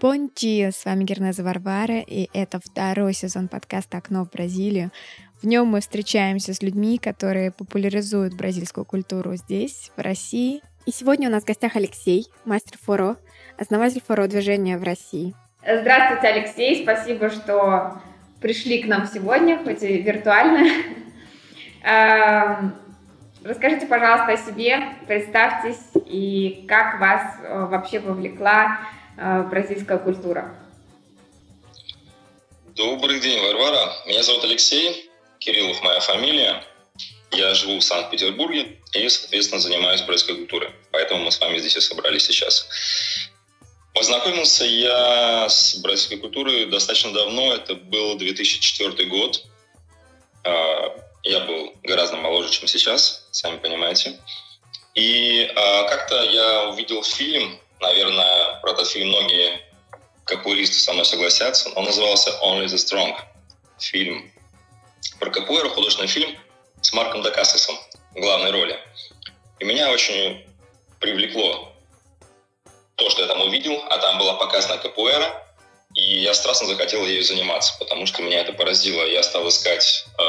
Бонтия, с вами Гернеза Варвара, и это второй сезон подкаста «Окно в Бразилию». В нем мы встречаемся с людьми, которые популяризуют бразильскую культуру здесь, в России. И сегодня у нас в гостях Алексей, мастер форо, основатель форо-движения в России. Здравствуйте, Алексей, спасибо, что пришли к нам сегодня, хоть и виртуально. Эм, расскажите, пожалуйста, о себе, представьтесь и как вас э, вообще вовлекла э, бразильская культура. Добрый день, Варвара. Меня зовут Алексей, Кириллов моя фамилия. Я живу в Санкт-Петербурге и, соответственно, занимаюсь бразильской культурой. Поэтому мы с вами здесь и собрались сейчас. Познакомился я с бразильской культурой достаточно давно. Это был 2004 год. А, я был гораздо моложе, чем сейчас, сами понимаете. И а, как-то я увидел фильм, наверное, про этот фильм многие капуэристы со мной согласятся. Он назывался «Only the Strong». Фильм про капуэру, художественный фильм с Марком Дакасисом в главной роли. И меня очень привлекло то, что я там увидел, а там была показана капуэра, и я страстно захотел ею заниматься, потому что меня это поразило. Я стал искать, э,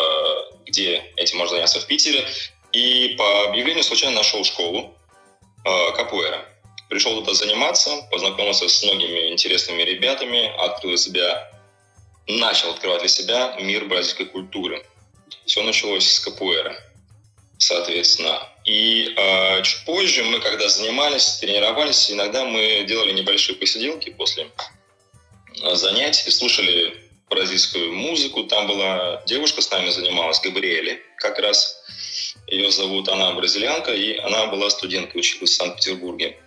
где этим можно заняться в Питере, и по объявлению случайно нашел школу э, капуэра. Пришел туда заниматься, познакомился с многими интересными ребятами, открыл себя, начал открывать для себя мир бразильской культуры. Все началось с капуэра, соответственно. И э, чуть позже мы, когда занимались, тренировались, иногда мы делали небольшие посиделки после занятий, слушали бразильскую музыку. Там была девушка с нами занималась, Габриэле, как раз ее зовут, она бразильянка, и она была студенткой, училась в Санкт-Петербурге.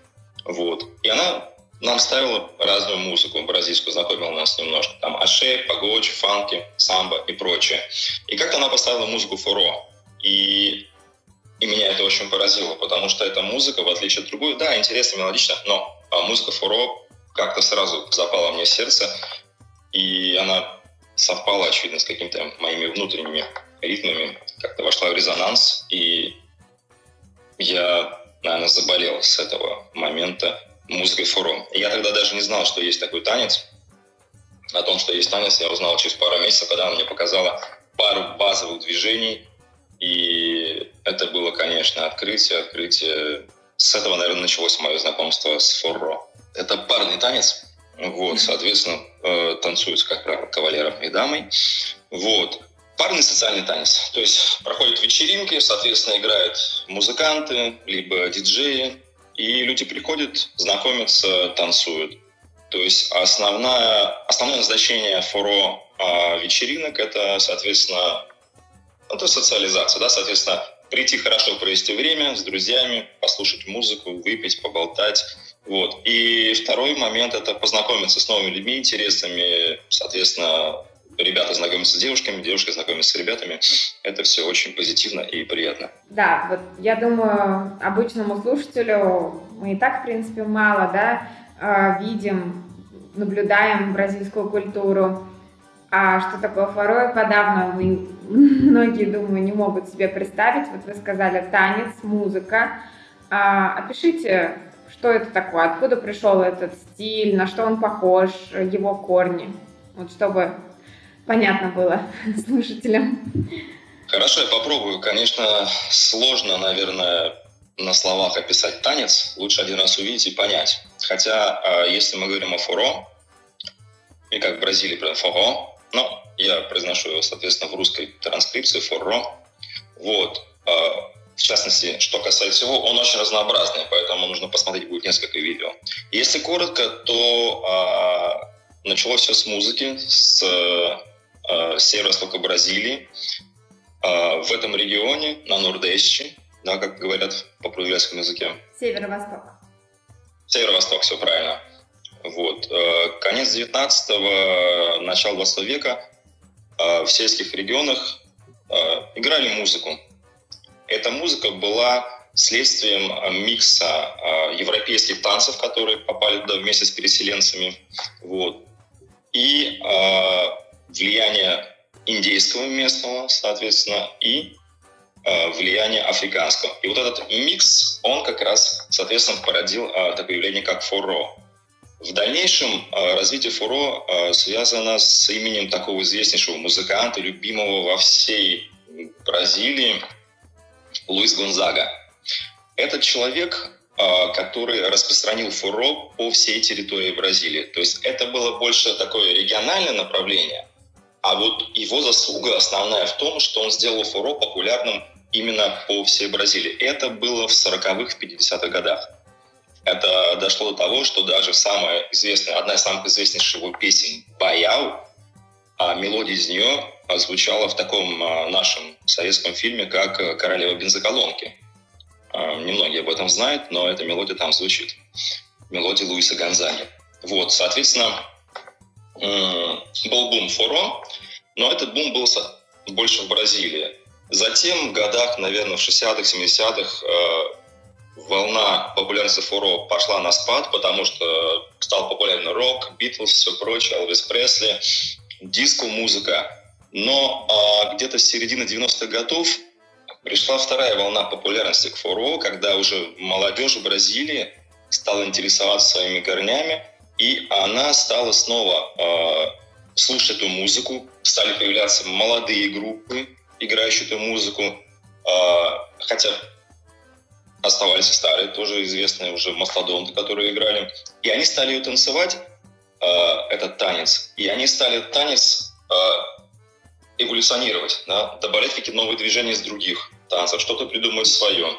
Вот. И она нам ставила разную музыку бразильскую, знакомила нас немножко. Там аше, пагоч, фанки, самбо и прочее. И как-то она поставила музыку фуро. И, и меня это очень поразило, потому что эта музыка, в отличие от другой, да, интересно, мелодично, но а музыка фуро как-то сразу запала мне в сердце, и она совпала, очевидно, с какими-то моими внутренними ритмами, как-то вошла в резонанс, и я наверное, заболел с этого момента музыкой форум. Я тогда даже не знал, что есть такой танец. О том, что есть танец, я узнал через пару месяцев, когда она мне показала пару базовых движений. И это было, конечно, открытие, открытие. С этого, наверное, началось мое знакомство с форро. Это парный танец. Вот, соответственно, э, танцуют, как правило, кавалером и дамой. Вот парный социальный танец. То есть проходят вечеринки, соответственно, играют музыканты, либо диджеи, и люди приходят, знакомятся, танцуют. То есть основное, основное назначение форо а, вечеринок – это, соответственно, ну, это социализация, да, соответственно, прийти хорошо провести время с друзьями, послушать музыку, выпить, поболтать. Вот. И второй момент – это познакомиться с новыми людьми, интересными, соответственно, ребята знакомятся с девушками, девушки знакомятся с ребятами. Это все очень позитивно и приятно. Да, вот я думаю, обычному слушателю мы и так, в принципе, мало, да, а, видим, наблюдаем бразильскую культуру. А что такое форой, подавно мы, многие, думаю, не могут себе представить. Вот вы сказали танец, музыка. А, опишите, что это такое, откуда пришел этот стиль, на что он похож, его корни. Вот чтобы понятно было слушателям. Хорошо, я попробую. Конечно, сложно, наверное, на словах описать танец. Лучше один раз увидеть и понять. Хотя, а, если мы говорим о фуро, и как в Бразилии прям фуро, но я произношу его, соответственно, в русской транскрипции фуро. Вот. А, в частности, что касается его, он очень разнообразный, поэтому нужно посмотреть будет несколько видео. Если коротко, то а, началось все с музыки, с э, северо-востока Бразилии. В этом регионе, на Нордесте, да, как говорят по португальскому языке. Северо-восток. Северо-восток, все правильно. Вот. Э, конец 19-го, начало 20 века э, в сельских регионах э, играли музыку. Эта музыка была следствием микса европейских танцев, которые попали туда вместе с переселенцами. Вот. и э, влияние индейского местного, соответственно, и э, влияние африканского. И вот этот микс, он как раз, соответственно, породил э, такое явление, как форо. В дальнейшем э, развитие фуро э, связано с именем такого известнейшего музыканта, любимого во всей Бразилии, Луис Гонзага. Этот человек, э, который распространил фуро по всей территории Бразилии. То есть это было больше такое региональное направление, а вот его заслуга основная в том, что он сделал фуро популярным именно по всей Бразилии. Это было в 40-х, 50-х годах. Это дошло до того, что даже самая известная, одна из самых известнейших его песен «Баяу», а мелодия из нее звучала в таком а, нашем советском фильме, как «Королева бензоколонки». А, немногие об этом знают, но эта мелодия там звучит. Мелодия Луиса Гонзаги. Вот, соответственно, был бум форо, но этот бум был больше в Бразилии. Затем в годах, наверное, в 60-х, 70-х волна популярности фуро пошла на спад, потому что стал популярен рок, Битлз, все прочее, Элвис Пресли, диско-музыка. Но а, где-то с середины 90-х годов пришла вторая волна популярности к фуро, когда уже молодежь Бразилии стала интересоваться своими корнями, и она стала снова э, слушать эту музыку, стали появляться молодые группы, играющие эту музыку, э, хотя оставались старые, тоже известные уже мастодонты, которые играли. И они стали ее танцевать, э, этот танец, и они стали танец э, эволюционировать, да, добавлять какие-то новые движения из других танцев, что-то придумать свое.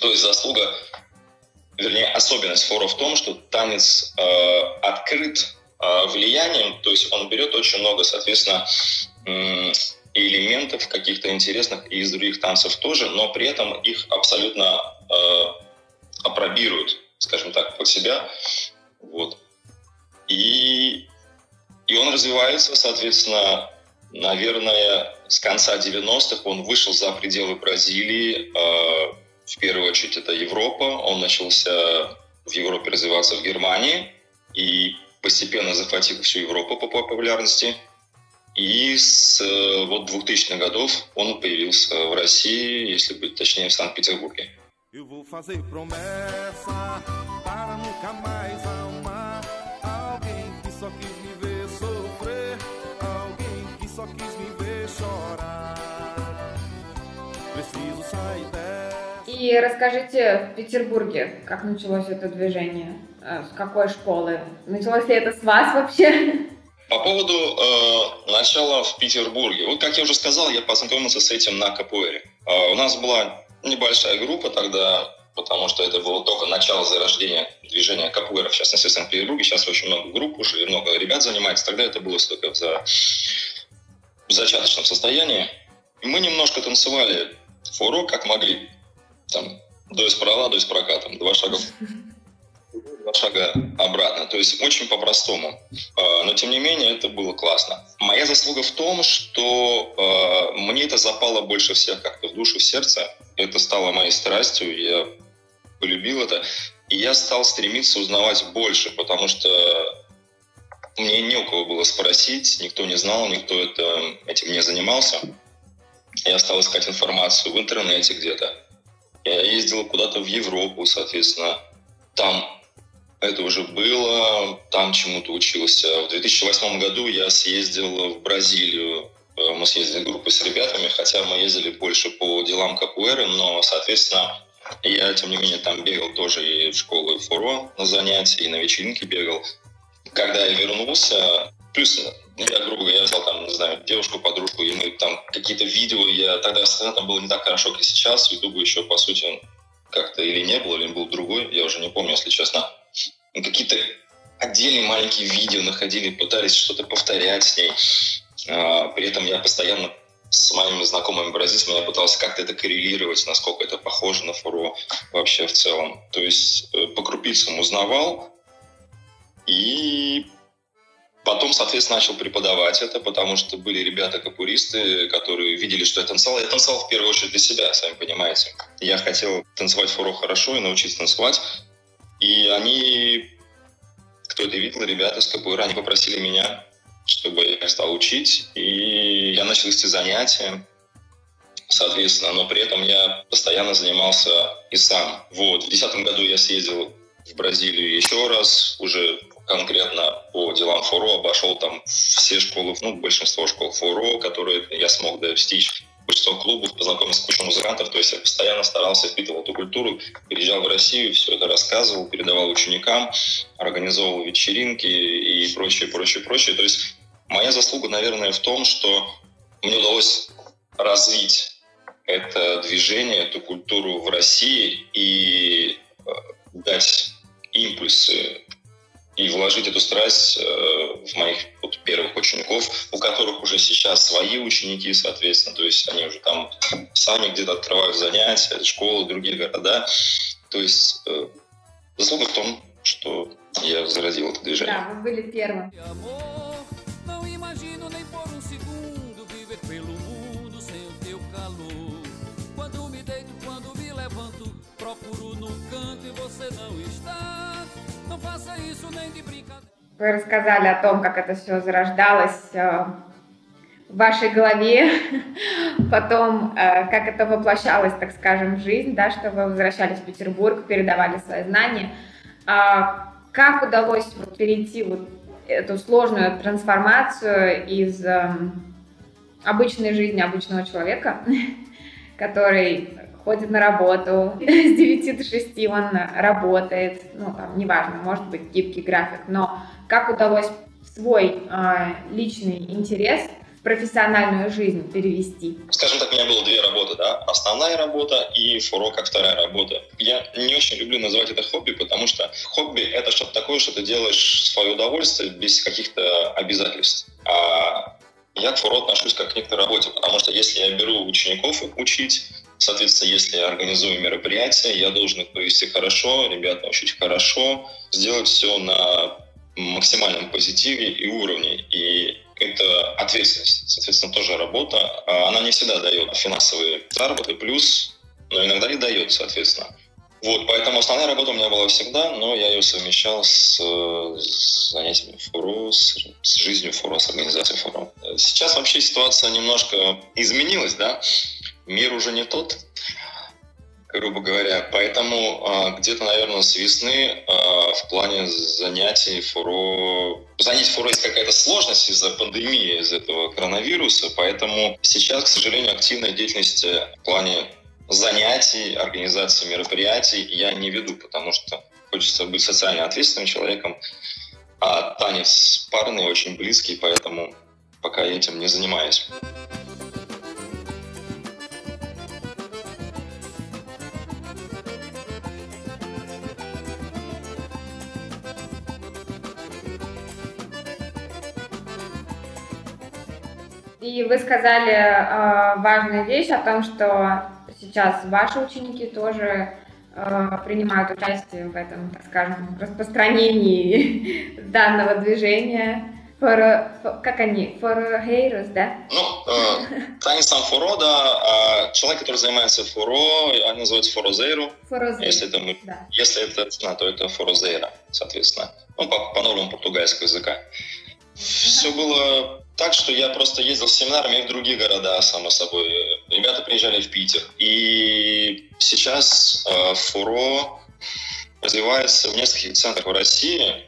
То есть заслуга, вернее, особенность фора в том, что танец э, открыт э, влиянием, то есть он берет очень много, соответственно, элементов каких-то интересных и из других танцев тоже, но при этом их абсолютно э, апробируют, скажем так, под себя. Вот. И, и он развивается, соответственно, наверное, с конца 90-х он вышел за пределы Бразилии. Э, в первую очередь это Европа. Он начался в Европе развиваться в Германии и постепенно захватил всю Европу по популярности – и с э, вот 2000-х годов он появился в России, если быть точнее, в Санкт-Петербурге. И расскажите в Петербурге, как началось это движение, э, с какой школы? Началось ли это с вас вообще? По поводу э, начала в Петербурге. Вот, как я уже сказал, я познакомился с этим на КПР. Э, у нас была небольшая группа тогда, потому что это было только начало зарождения движения КПР, в частности, в Санкт-Петербурге. Сейчас очень много групп уже, и много ребят занимается. Тогда это было только в, за... в зачаточном состоянии. И мы немножко танцевали фуро, как могли. Там, до из до из прокатом, два шага два шага обратно. То есть очень по-простому. А, но тем не менее это было классно. Моя заслуга в том, что а, мне это запало больше всех как-то в душу, в сердце. Это стало моей страстью. Я полюбил это. И я стал стремиться узнавать больше, потому что мне не у кого было спросить, никто не знал, никто это, этим не занимался. Я стал искать информацию в интернете где-то. Я ездил куда-то в Европу, соответственно. Там это уже было, там чему-то учился. В 2008 году я съездил в Бразилию. Э, мы съездили группой с ребятами, хотя мы ездили больше по делам капуэры, но, соответственно, я, тем не менее, там бегал тоже и в школу и в фуро на занятия, и на вечеринки бегал. Когда я вернулся, плюс я, грубо говоря, взял там, не знаю, девушку, подружку, и мы там какие-то видео, я тогда интернетом было не так хорошо, как сейчас, Ютуба еще, по сути, как-то или не было, или был другой, я уже не помню, если честно какие-то отдельные маленькие видео находили, пытались что-то повторять с ней. А, при этом я постоянно с моими знакомыми бразильцами я пытался как-то это коррелировать, насколько это похоже на фуро вообще в целом. То есть э, по крупицам узнавал и потом, соответственно, начал преподавать это, потому что были ребята-капуристы, которые видели, что я танцевал. Я танцевал в первую очередь для себя, сами понимаете. Я хотел танцевать фуро хорошо и научиться танцевать. И они кто это видел, ребята с КПР, они попросили меня, чтобы я стал учить, и я начал вести занятия, соответственно, но при этом я постоянно занимался и сам. Вот, в 2010 году я съездил в Бразилию еще раз, уже конкретно по делам ФОРО обошел там все школы, ну, большинство школ ФОРО, которые я смог достичь большинство клубов, познакомился с кучей музыкантов, то есть я постоянно старался впитывать эту культуру, приезжал в Россию, все это рассказывал, передавал ученикам, организовывал вечеринки и прочее, прочее, прочее. То есть моя заслуга, наверное, в том, что мне удалось развить это движение, эту культуру в России и э, дать импульсы и вложить эту страсть э, в моих вот, первых учеников, у которых уже сейчас свои ученики, соответственно, то есть они уже там сами где-то открывают занятия, школы, другие города. То есть э, заслуга в том, что я заразил это движение. Да, вы были первым. Вы рассказали о том, как это все зарождалось э, в вашей голове, потом э, как это воплощалось, так скажем, в жизнь, да, что вы возвращались в Петербург, передавали свои знания. А как удалось вот перейти вот эту сложную трансформацию из эм, обычной жизни обычного человека, который ходит на работу, с 9 до 6 он работает, ну, там, неважно, может быть, гибкий график, но как удалось свой э, личный интерес в профессиональную жизнь перевести? Скажем так, у меня было две работы, да, основная работа и фуро как вторая работа. Я не очень люблю называть это хобби, потому что хобби — это что-то такое, что ты делаешь в свое удовольствие без каких-то обязательств. А я к фуро отношусь как к некоторой работе, потому что если я беру учеников учить, Соответственно, если я организую мероприятие, я должен их провести хорошо, ребят научить хорошо, сделать все на максимальном позитиве и уровне. И это ответственность, соответственно, тоже работа. А она не всегда дает финансовые заработки, плюс, но иногда и дает, соответственно. Вот, поэтому основная работа у меня была всегда, но я ее совмещал с, с занятиями форо, с, с жизнью форо, с организацией форо. Сейчас вообще ситуация немножко изменилась, да, мир уже не тот, грубо говоря. Поэтому а, где-то, наверное, с весны а, в плане занятий фуро... Занять фуро есть какая-то сложность из-за пандемии, из этого коронавируса. Поэтому сейчас, к сожалению, активной деятельности в плане занятий, организации мероприятий я не веду, потому что хочется быть социально ответственным человеком. А танец парный очень близкий, поэтому пока этим не занимаюсь. И вы сказали э, важную вещь о том, что сейчас ваши ученики тоже э, принимают участие в этом, так скажем, распространении данного движения. For, for, как они? Форхейрус, да? Ну, э, танец сам форо, да. А человек, который занимается форо, они называются форозейру. Форозейру, если это, мы, да. Если это цена, то это форозейра, соответственно. Ну, по, по нормам португальского языка. Все было так, что я просто ездил с семинарами и в другие города, само собой. Ребята приезжали в Питер. И сейчас э, Фуро развивается в нескольких центрах в России.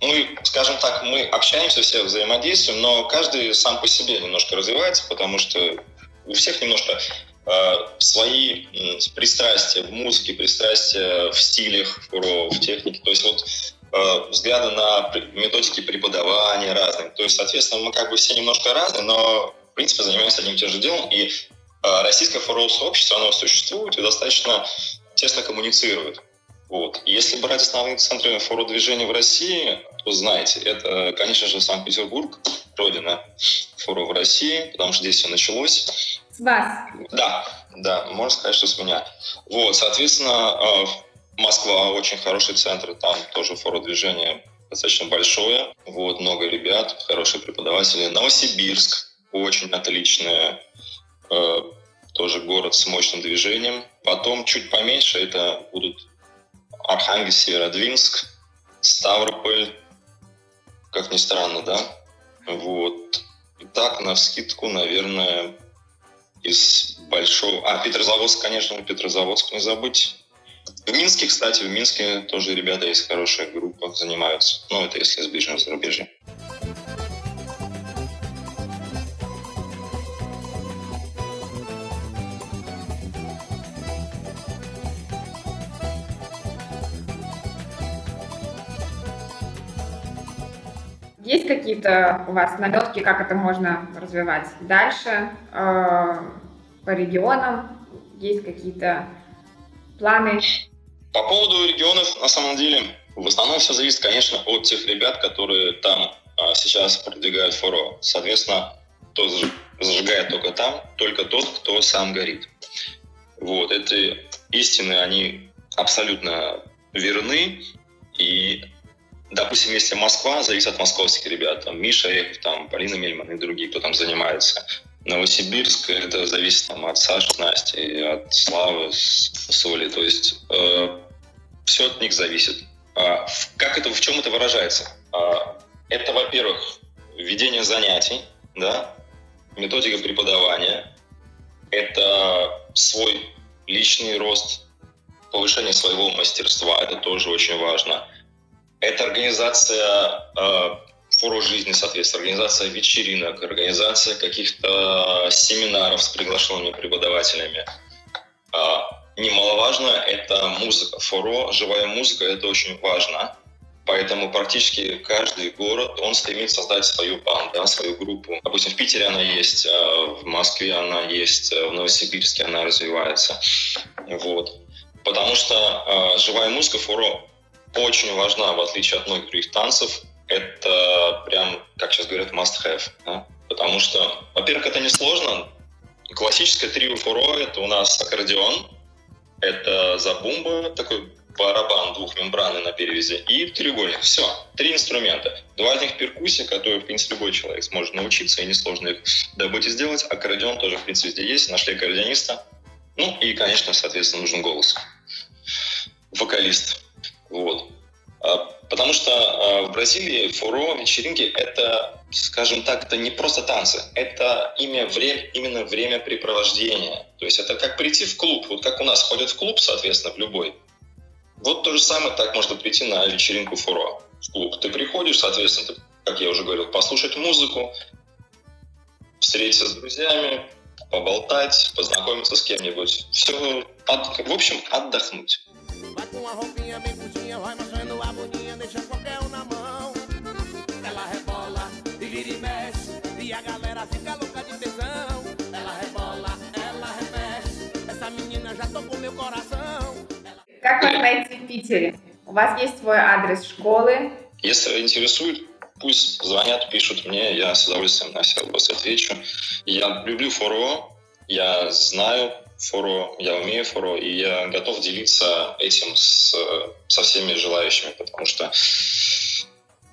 Мы, скажем так, мы общаемся, все взаимодействуем, но каждый сам по себе немножко развивается, потому что у всех немножко э, свои э, пристрастия в музыке, пристрастия в стилях, в технике. То есть вот взгляды на методики преподавания разные. То есть, соответственно, мы как бы все немножко разные, но, в принципе, занимаемся одним и тем же делом. И э, российское форовое сообщество, оно существует и достаточно тесно коммуницирует. Вот. Если брать основные центры форо-движения в России, то знаете, это, конечно же, Санкт-Петербург, родина форо в России, потому что здесь все началось. С вас? Да, да, можно сказать, что с меня. Вот, соответственно, э, Москва очень хороший центр, там тоже фородвижение достаточно большое, вот, много ребят, хорошие преподаватели. Новосибирск очень отличный, э, тоже город с мощным движением. Потом чуть поменьше это будут Архангельск, Северодвинск, Ставрополь, как ни странно, да? Вот. И так, на вскидку, наверное, из большого... А, Петрозаводск, конечно, Петрозаводск не забыть. В Минске, кстати, в Минске тоже ребята есть хорошая группа, занимаются. Ну, это если с ближнего зарубежья. Есть какие-то у вас наметки, как это можно развивать дальше э, по регионам? Есть какие-то планы? По поводу регионов, на самом деле, в основном все зависит, конечно, от тех ребят, которые там а, сейчас продвигают форо. Соответственно, кто зажигает только там, только тот, кто сам горит. Вот, эти истины, они абсолютно верны, и допустим, вместе Москва зависит от московских ребят. Там Миша Эхов, там Полина Мельман и другие, кто там занимается. Новосибирск, это зависит там, от Саши, Насти, от Славы, Соли. То есть э, все от них зависит. А, как это, в чем это выражается? А, это, во-первых, введение занятий, да, методика преподавания, это свой личный рост, повышение своего мастерства, это тоже очень важно. Это организация э, фору жизни, соответственно, организация вечеринок, организация каких-то семинаров с приглашенными преподавателями. Э, немаловажно – это музыка. Форо, живая музыка – это очень важно. Поэтому практически каждый город, он стремится создать свою банду, да, свою группу. Допустим, в Питере она есть, в Москве она есть, в Новосибирске она развивается. Вот. Потому что э, живая музыка форо очень важна, в отличие от многих других танцев. Это прям, как сейчас говорят, must-have. Да? Потому что, во-первых, это несложно. Классическое трио фуро — это у нас аккордеон, это забумба, такой барабан двухмембранный на перевязи и треугольник. Все, три инструмента. Два из них перкуссия, которые, в принципе, любой человек сможет научиться, и несложно их добыть и сделать. Аккордеон тоже, в принципе, везде есть. Нашли аккордеониста. Ну и, конечно, соответственно, нужен голос. Вокалист. Вот. А, потому что а, в Бразилии фуро, вечеринки — это, скажем так, это не просто танцы, это имя, время, именно времяпрепровождение. То есть это как прийти в клуб. Вот как у нас ходят в клуб, соответственно, в любой. Вот то же самое так можно прийти на вечеринку фуро в клуб. Ты приходишь, соответственно, ты, как я уже говорил, послушать музыку, встретиться с друзьями, поболтать, познакомиться с кем-нибудь. Все, от, в общем, отдохнуть. Как вас найти в Питере? У вас есть свой адрес школы? Если интересует, пусть звонят, пишут мне, я с удовольствием на все вопросы отвечу. Я люблю форо, я знаю форо, я умею форо, и я готов делиться этим с, со всеми желающими, потому что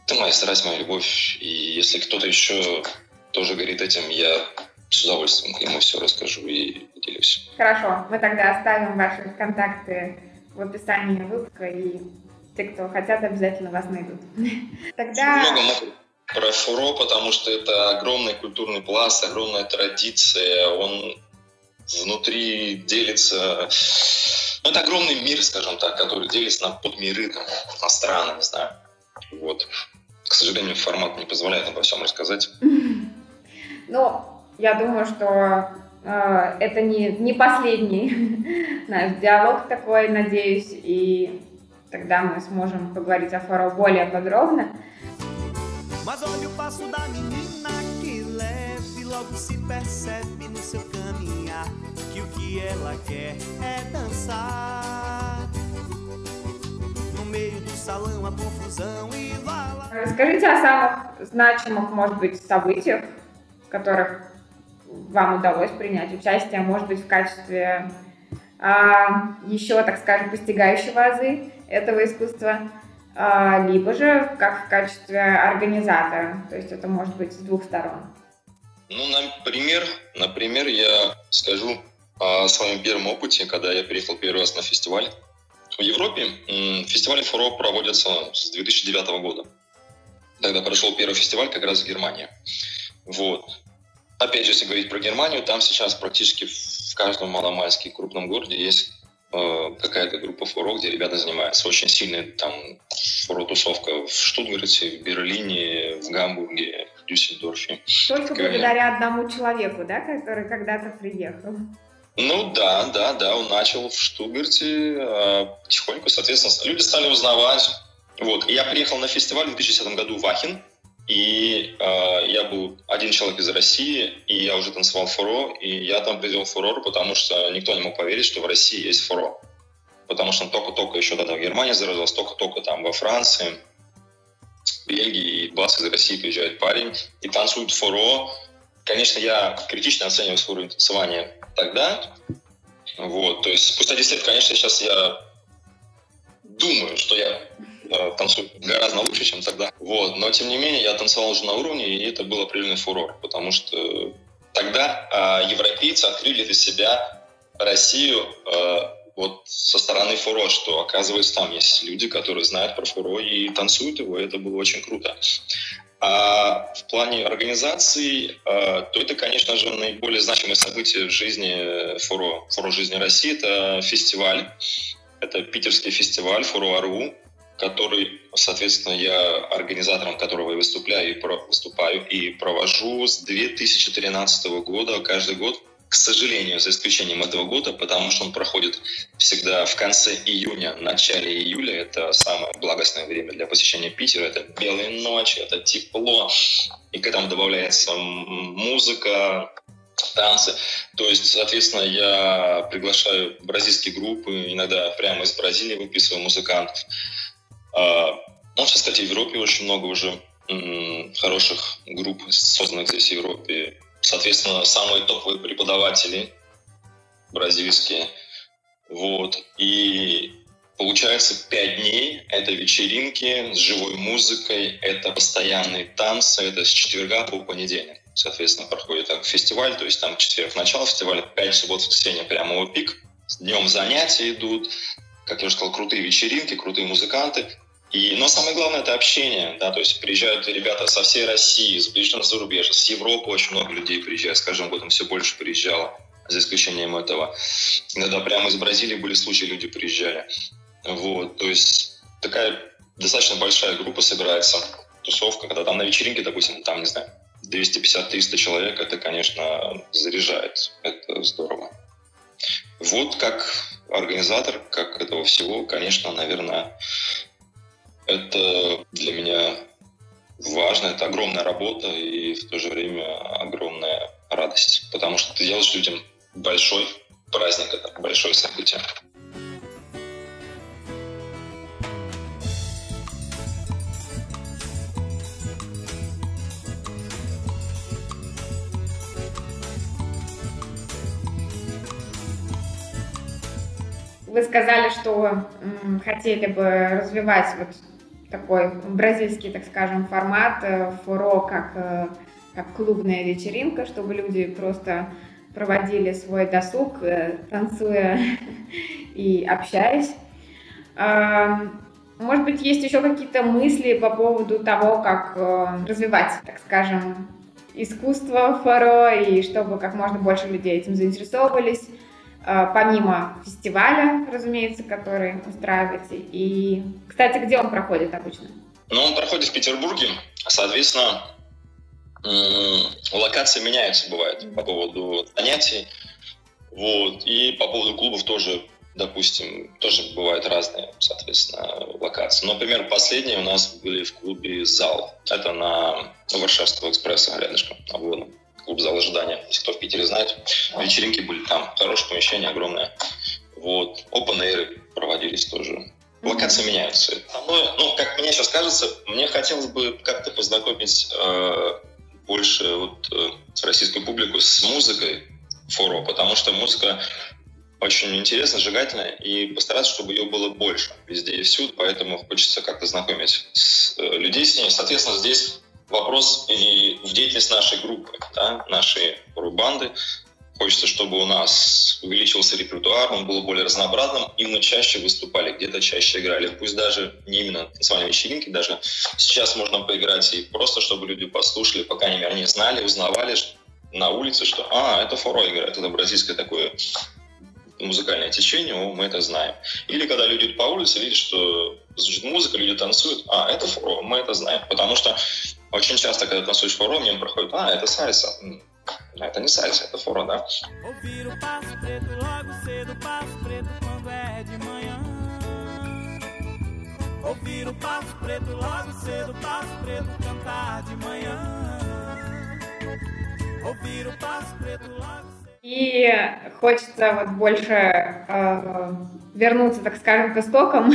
это моя страсть, моя любовь, и если кто-то еще тоже говорит этим, я с удовольствием ему все расскажу и делюсь. Хорошо, мы тогда оставим ваши контакты в описании выпуска, и те, кто хотят, обязательно вас найдут. Тогда... Много могу про фуро, потому что это огромный культурный пласт, огромная традиция, он внутри делится... Ну, это огромный мир, скажем так, который делится на подмиры, там, на страны, не знаю. Вот. К сожалению, формат не позволяет обо всем рассказать. Ну, я думаю, что э, это не, не последний наш диалог такой, надеюсь, и тогда мы сможем поговорить о Фаро более подробно. Mas olha o passo da menina que leve logo se percebe no seu caminhar que o que ela quer é dançar. No meio do salão a confusão и ла Расскажите о самых значимых, может быть, событиях, которых вам удалось принять участие, может быть, в качестве а, еще, так скажем, постигающего азы этого искусства, а, либо же как в качестве организатора, то есть это может быть с двух сторон. Ну, например, например, я скажу о своем первом опыте, когда я приехал первый раз на фестиваль в Европе фестивали фуро проводятся с 2009 года. Тогда прошел первый фестиваль как раз в Германии. Вот. Опять же, если говорить про Германию, там сейчас практически в каждом маломальске крупном городе есть э, какая-то группа фуро, где ребята занимаются. Очень сильная там фуро-тусовка в Штутгарте, в Берлине, в Гамбурге, в Дюссельдорфе. Только благодаря одному человеку, да, который когда-то приехал? Ну да, да, да, он начал в Штутгарте э, потихоньку, соответственно, люди стали узнавать. Вот, и я приехал на фестиваль в 2010 году в Ахен, и э, я был один человек из России, и я уже танцевал фуро, и я там произвел фурор, потому что никто не мог поверить, что в России есть фуро. Потому что только-только еще тогда в Германии заразился, только-только там во Франции, Бельгии, и бас из России приезжает парень и танцует фуро. Конечно, я критично оцениваю свой уровень танцевания тогда. Вот, то есть спустя 10 лет, конечно, сейчас я думаю, что я танцую гораздо лучше, чем тогда. Вот, но тем не менее я танцевал уже на уровне, и это был определенный фурор, потому что тогда э, европейцы открыли для себя Россию э, вот со стороны фуро, что оказывается там есть люди, которые знают про фуро и танцуют его, и это было очень круто. А в плане организации, а, то это, конечно же, наиболее значимое событие в жизни фуро, фуро жизни России. Это фестиваль. Это питерский фестиваль Фуро.ру, который, соответственно, я организатором которого я выступаю и, про, выступаю и провожу с 2013 года каждый год к сожалению, за исключением этого года, потому что он проходит всегда в конце июня, начале июля. Это самое благостное время для посещения Питера. Это белые ночи, это тепло. И к этому добавляется музыка, танцы. То есть, соответственно, я приглашаю бразильские группы, иногда прямо из Бразилии выписываю музыкантов. А, можно сказать, в Европе очень много уже хороших групп, созданных здесь в Европе соответственно, самые топовые преподаватели бразильские. Вот. И получается пять дней — это вечеринки с живой музыкой, это постоянные танцы, это с четверга по понедельник. Соответственно, проходит так фестиваль, то есть там четверг начало фестиваля, пять суббот, воскресенье прямо его пик. Днем занятия идут, как я уже сказал, крутые вечеринки, крутые музыканты. И, но самое главное – это общение, да, то есть приезжают ребята со всей России, с ближнего зарубежья, с Европы очень много людей приезжает, с каждым годом все больше приезжало, за исключением этого. Иногда прямо из Бразилии были случаи, люди приезжали. Вот, то есть такая достаточно большая группа собирается, тусовка, когда там на вечеринке, допустим, там, не знаю, 250-300 человек, это, конечно, заряжает, это здорово. Вот как организатор, как этого всего, конечно, наверное, это для меня важно, это огромная работа и в то же время огромная радость, потому что ты делаешь людям большой праздник, это большое событие. Вы сказали, что хотели бы развивать вот такой бразильский, так скажем, формат э, фуро, как, э, как клубная вечеринка, чтобы люди просто проводили свой досуг, э, танцуя и общаясь. Может быть, есть еще какие-то мысли по поводу того, как развивать, так скажем, искусство форо, и чтобы как можно больше людей этим заинтересовывались. Э, помимо фестиваля, разумеется, который устраиваете. И, кстати, где он проходит обычно? Ну, он проходит в Петербурге. Соответственно, локации меняются, бывает, по поводу занятий. Вот. И по поводу клубов тоже, допустим, тоже бывают разные, соответственно, локации. Например, последние у нас были в клубе «Зал». Это на Варшавского экспресса рядышком, на Водном клуб зал ожидания, если кто в Питере знает. Вечеринки были там, хорошее помещение, огромное. Вот. Open Air проводились тоже. Локации меняются. Оно, ну, как мне сейчас кажется, мне хотелось бы как-то познакомить э, больше вот, э, российскую публику с музыкой форо, потому что музыка очень интересная, зажигательная, и постараться, чтобы ее было больше везде и всюду, поэтому хочется как-то знакомить с, э, людей с ней. Соответственно, здесь вопрос и в деятельность нашей группы, да, нашей банды. Хочется, чтобы у нас увеличился репертуар, он был более разнообразным, и мы чаще выступали, где-то чаще играли. Пусть даже не именно танцевальные вечеринки, даже сейчас можно поиграть, и просто чтобы люди послушали, пока они, они знали, узнавали на улице, что «А, это форо играет, это бразильское такое музыкальное течение, о, мы это знаем». Или когда люди идут по улице, видят, что звучит музыка, люди танцуют, «А, это форо, мы это знаем». Потому что очень часто, когда танцуешь форо, мне проходит «А, это сальса». Это не сальса, это фора, да? Ouvir o passo preto logo cedo, passo preto quando é de manhã. Ouvir o passo preto logo cedo, passo preto cantar de manhã. Ouvir o passo preto logo И хочется вот больше э, вернуться, так скажем, к истокам.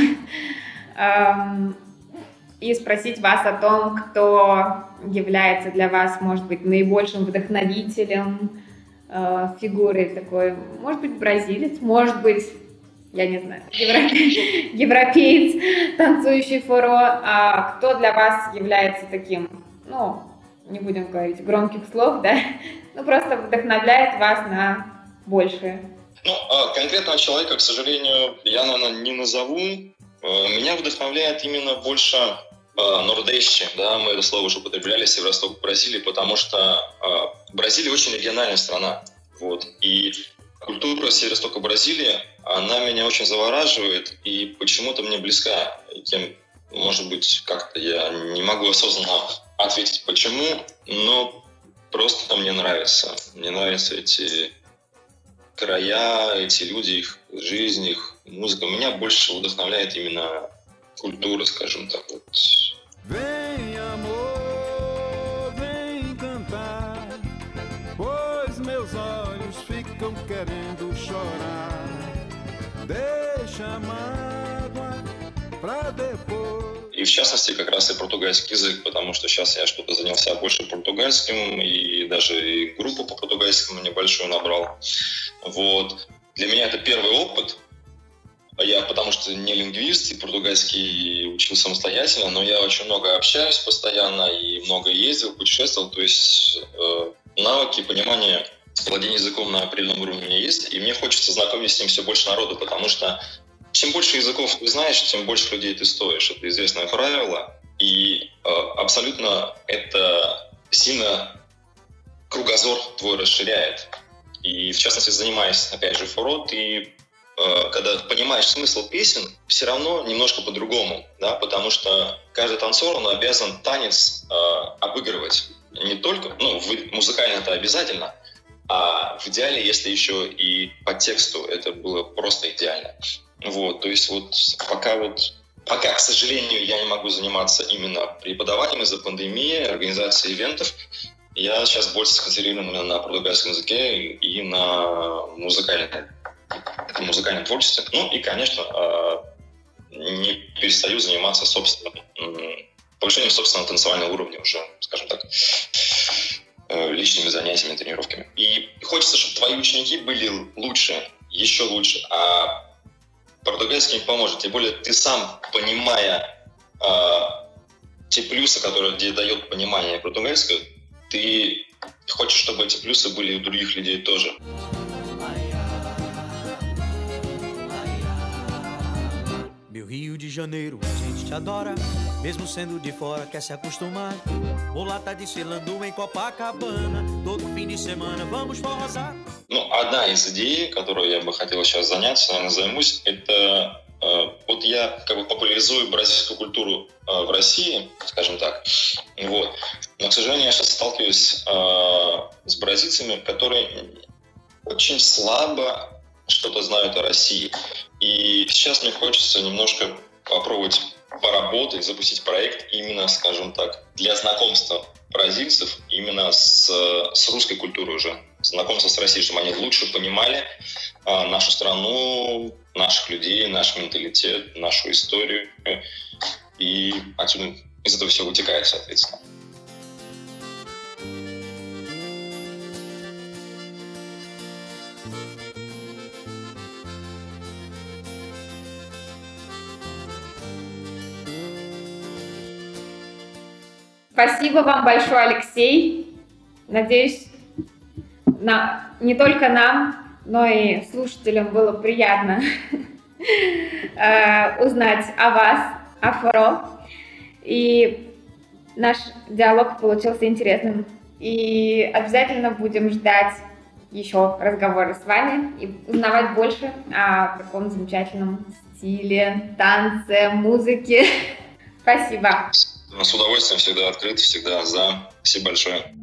И спросить вас о том, кто является для вас, может быть, наибольшим вдохновителем, э, фигурой такой, может быть, бразилец, может быть, я не знаю, европеец, танцующий фуро, а кто для вас является таким, ну, не будем говорить громких слов, да, ну, просто вдохновляет вас на большее? Ну, а конкретного человека, к сожалению, я, наверное, не назову. Э, меня вдохновляет именно больше Нордещи, да, мы это слово уже употребляли, Северо-Восток Бразилии, потому что э, Бразилия очень региональная страна, вот, и культура Северо-Востока Бразилии, она меня очень завораживает и почему-то мне близка, тем, может быть, как-то я не могу осознанно ответить почему, но просто мне нравится, мне нравятся эти края, эти люди, их жизнь, их музыка. Меня больше вдохновляет именно культура, скажем так, вот. И в частности как раз и португальский язык, потому что сейчас я что-то занялся больше португальским, и даже и группу по португальскому небольшую набрал. Вот. Для меня это первый опыт, я потому что не лингвист, и португальский учил самостоятельно, но я очень много общаюсь постоянно и много ездил, путешествовал, то есть э, навыки, понимание, владение языком на определенном уровне у меня есть, и мне хочется знакомить с ним все больше народу, потому что чем больше языков ты знаешь, тем больше людей ты стоишь. Это известное правило, и э, абсолютно это сильно кругозор твой расширяет. И в частности, занимаясь, опять же, форо, ты когда понимаешь смысл песен, все равно немножко по-другому, да, потому что каждый танцор, он обязан танец э, обыгрывать. Не только, ну, музыкально это обязательно, а в идеале, если еще и по тексту, это было просто идеально. Вот, то есть вот пока вот Пока, к сожалению, я не могу заниматься именно преподаванием из-за пандемии, организации ивентов. Я сейчас больше сконцентрирован на португальском языке и на музыкальной музыкальном творчестве. Ну и, конечно, а, не перестаю заниматься собственным повышением собственного танцевального уровня уже, скажем так, э, личными занятиями, тренировками. И хочется, чтобы твои ученики были лучше, еще лучше, а португальский не поможет. Тем более ты сам, понимая э, те плюсы, которые дает понимание португальского, ты хочешь, чтобы эти плюсы были у других людей тоже. Rio de Janeiro, a gente te adora, mesmo sendo de fora, quer se acostumar. Mulata desfilando em Copacabana, todo fim de semana vamos forrosar. Ну, одна из идей, которую я бы хотел сейчас заняться, наверное, займусь, это э, вот я как бы популяризую бразильскую культуру э, в России, скажем так, вот. Но, к сожалению, я сейчас сталкиваюсь э, с бразильцами, которые очень слабо что-то знают о России. И сейчас мне хочется немножко попробовать поработать, запустить проект именно, скажем так, для знакомства бразильцев именно с, с русской культурой уже, знакомство с Россией, чтобы они лучше понимали а, нашу страну, наших людей, наш менталитет, нашу историю. И отсюда из этого все вытекает, соответственно. Спасибо вам большое, Алексей. Надеюсь, на, не только нам, но и слушателям было приятно э, узнать о вас, о Фаро. И наш диалог получился интересным. И обязательно будем ждать еще разговоры с вами и узнавать больше о таком замечательном стиле, танце, музыке. Спасибо. С удовольствием всегда открыт, всегда за. Спасибо большое.